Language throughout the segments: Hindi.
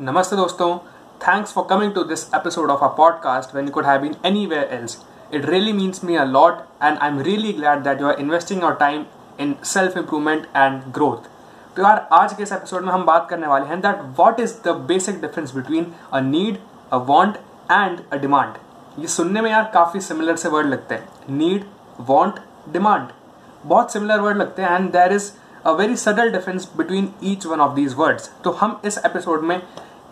नमस्ते दोस्तों। Thanks for coming to this episode of a podcast when you could have been anywhere else it really means me a lot and I am really glad that you are investing your time in self improvement and growth तो यार, आज के इस एपिसोड में हम बात करने वाले हैं that what is the basic difference between a need a want and a demand ये सुनने में यार काफ़ी सिमिलर से वर्ड लगते हैं। नीड वॉन्ट डिमांड बहुत सिमिलर वर्ड लगते हैं and there is a very subtle difference between each one of these words तो हम इस एपिसोड में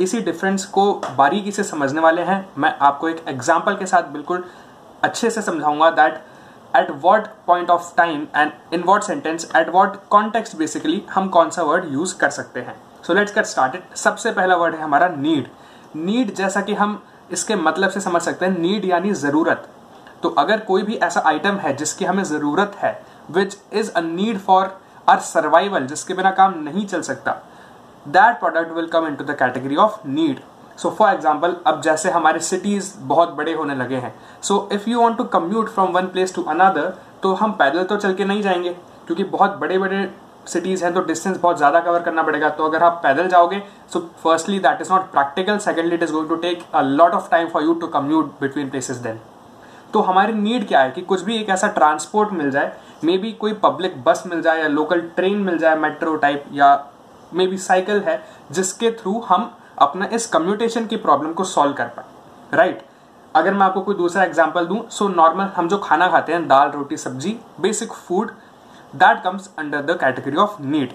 इसी डिफरेंस को बारीकी से समझने वाले हैं। मैं आपको एक एग्ज़ाम्पल के साथ बिल्कुल अच्छे से समझाऊँगा that at what point of time and in what sentence at what context basically हम कौन सा वर्ड यूज़ कर सकते हैं। सो लेट्स गेट स्टार्टेड सबसे पहला वर्ड है हमारा नीड नीड जैसा कि हम इसके मतलब से समझ सकते हैं नीड यानी ज़रूरत। तो अगर कोई भी ऐसा आइटम है जिसकी हमें ज़रूरत है which is a need for our survival जिसके बिना काम नहीं चल सकता। That product will come in to the category of need so for example अब जैसे हमारे सिटीज़ बहुत बड़े होने लगे हैं। So if you want to commute from one place to another तो हम पैदल तो चल के नहीं जाएँगे। क्योंकि बहुत बड़े बड़े सिटीज़ हैं तो डिस्टेंस बहुत ज़्यादा कवर करना पड़ेगा। तो अगर आप पैदल जाओगे so firstly that is not practical secondly it is going to take a lot of time for you to commute between places then तो हमारी नीड क्या है कि कुछ भी एक ऐसा ट्रांसपोर्ट मिल जाए मे बी कोई पब्लिक बस मिल जाए या लोकल ट्रेन मिल जाए मेट्रो टाइप या मे बी साइकिल है, जिसके थ्रू हम अपना इस कम्यूटेशन की प्रॉब्लम को सॉल्व कर पाए। राइट अगर मैं आपको कोई दूसरा एग्ज़ाम्पल दूँ सो नॉर्मल हम जो खाना खाते हैं, दाल, रोटी, सब्ज़ी basic food that comes under the category of need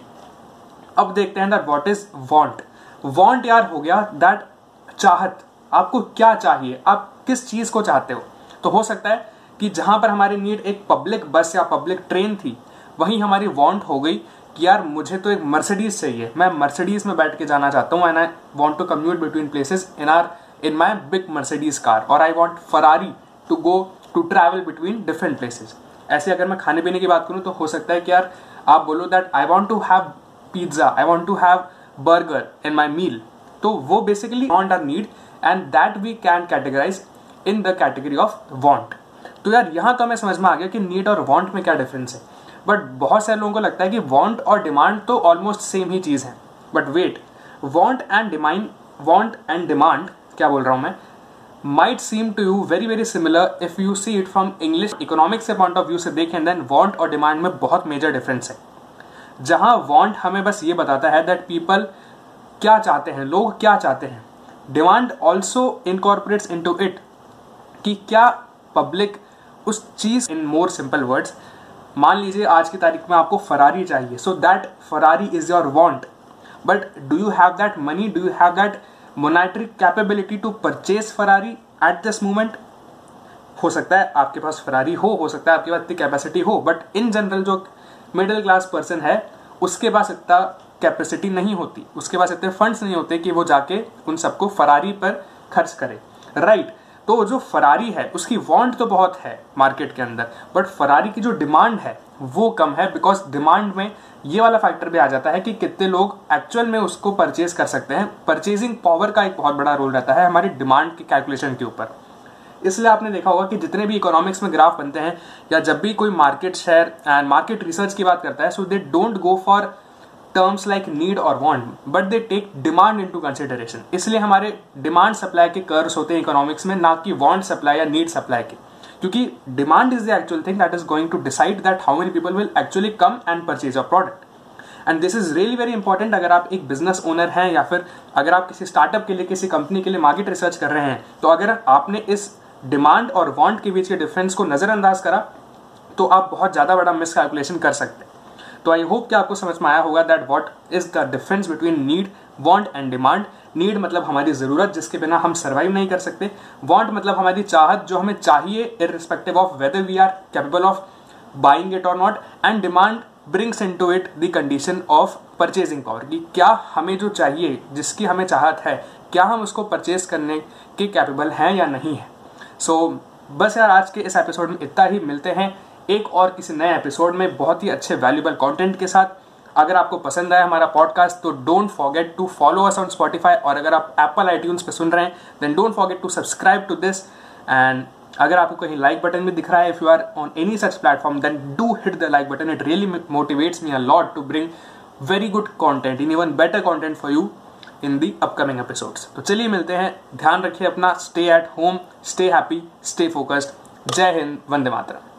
अब देखते हैं that what is want want यार हो गया दैट चाहत। आपको क्या चाहिए? आप किस चीज़ को चाहते हो? तो हो सकता है कि जहाँ पर हमारी नीड एक पब्लिक बस या पब्लिक ट्रेन थी, वहीं हमारी वॉन्ट हो गई कि यार मुझे तो एक मर्सिडीज चाहिए। मैं मर्सिडीज में बैठ के जाना चाहता हूँ and I want to commute between places in our in my big Mercedes car और I want Ferrari to go to travel between different places ऐसे अगर मैं खाने पीने की बात करूँ तो हो सकता है कि यार आप बोलो that I want to have pizza I want to have burger in my meal तो वो basically want or need and that we can categorise in the category of want तो यार, यहाँ तो हमें समझ में आ गया कि नीड और वॉन्ट में क्या डिफरेंस है। बट बहुत सारे लोगों को लगता है कि वॉन्ट और डिमांड तो ऑलमोस्ट सेम ही चीज़ है। But wait want and demand want and demand क्या बोल रहा हूँ मैं? Might seem to you very very similar if you see it from English economic से पॉइंट ऑफ़ व्यू से देखें देन वॉन्ट और डिमांड में बहुत मेजर डिफरेंस है। जहाँ वॉन्ट हमें बस ये बताता है दैट पीपल क्या चाहते हैं, लोग क्या चाहते हैं। Demand also incorporates in to it कि क्या पब्लिक उस चीज़ इन मोर सिंपल वर्ड्स मान लीजिए आज की तारीख में आपको फरारी चाहिए so that Ferrari is your want but do you have that money do you have that monetary capability to purchase Ferrari at this moment हो सकता है आपके पास फरारी हो हो सकता है आपके पास इतनी कैपेसिटी हो बट इन जनरल जो मिडिल क्लास पर्सन है, उसके पास इतना कैपेसिटी नहीं होती, उसके पास इतने फंड्स नहीं होते कि वो जाके उन सबको फरारी पर खर्च करे राइट right. तो जो फरारी है, उसकी वांट तो बहुत है मार्केट के अंदर बट फरारी की जो डिमांड है, वो कम है बिकॉज़ डिमांड में ये वाला फैक्टर भी आ जाता है कि कितने लोग एक्चुअल में उसको परचेज कर सकते हैं। परचेजिंग पावर का एक बहुत बड़ा रोल रहता है हमारी डिमांड की कैलकुलेशन के ऊपर। इसलिए आपने देखा होगा कि जितने भी इकोनॉमिक्स में ग्राफ बनते हैं, या जब भी कोई market share and market research की बात करता है so they don't go for terms like need और want but they take demand into consideration इसलिए हमारे डिमांड सप्लाई के कर्व्स होते हैं इकोनॉमिक्स में, ना कि वांट सप्लाई या नीड सप्लाई के। क्योंकि demand is the actual thing that is going to decide that how many people will actually come and purchase a product and this is really very important अगर आप एक बिज़नेस ओनर हैं या फिर अगर आप किसी स्टार्टअप के लिए, किसी कंपनी के लिए मार्केट रिसर्च कर रहे हैं तो अगर आपने इस डिमांड और वांट के बीच के डिफरेंस को नजरअंदाज करा तो आप बहुत ज़्यादा बड़ा मिस कैलकुलेशन कर सकते हैं। तो आई होप कि आपको समझ में आया होगा that what is the difference between need want and demand need मतलब हमारी ज़रूरत जिसके बिना हम सर्वाइव नहीं कर सकते. वांट मतलब हमारी चाहत जो हमें चाहिए irrespective of whether we are capable of buying it और not and demand brings in to it the condition of purchasing power कि क्या हमें जो चाहिए जिसकी हमें चाहत है क्या हम उसको परचेज करने के कैपेबल हैं या नहीं है? सो so, बस यार आज के इस एपिसोड में इतना ही. मिलते हैं एक और किसी नए एपिसोड में बहुत ही अच्छे वैल्यूबल कंटेंट के साथ। अगर आपको पसंद आया हमारा पॉडकास्ट तो don't forget to follow us on Spotify और अगर आप एप्पल आई पे सुन रहे हैं then don't forget to subscribe to this and अगर आपको कहीं लाइक बटन भी दिख रहा है if you are on any such platform then do hit the like button it really motivates me a lot to bring very good content in even better content for you in the upcoming episodes तो चलिए मिलते हैं। ध्यान रखिए अपना। Stay at home stay happy stay focused Jai Hind, Vande Mataram.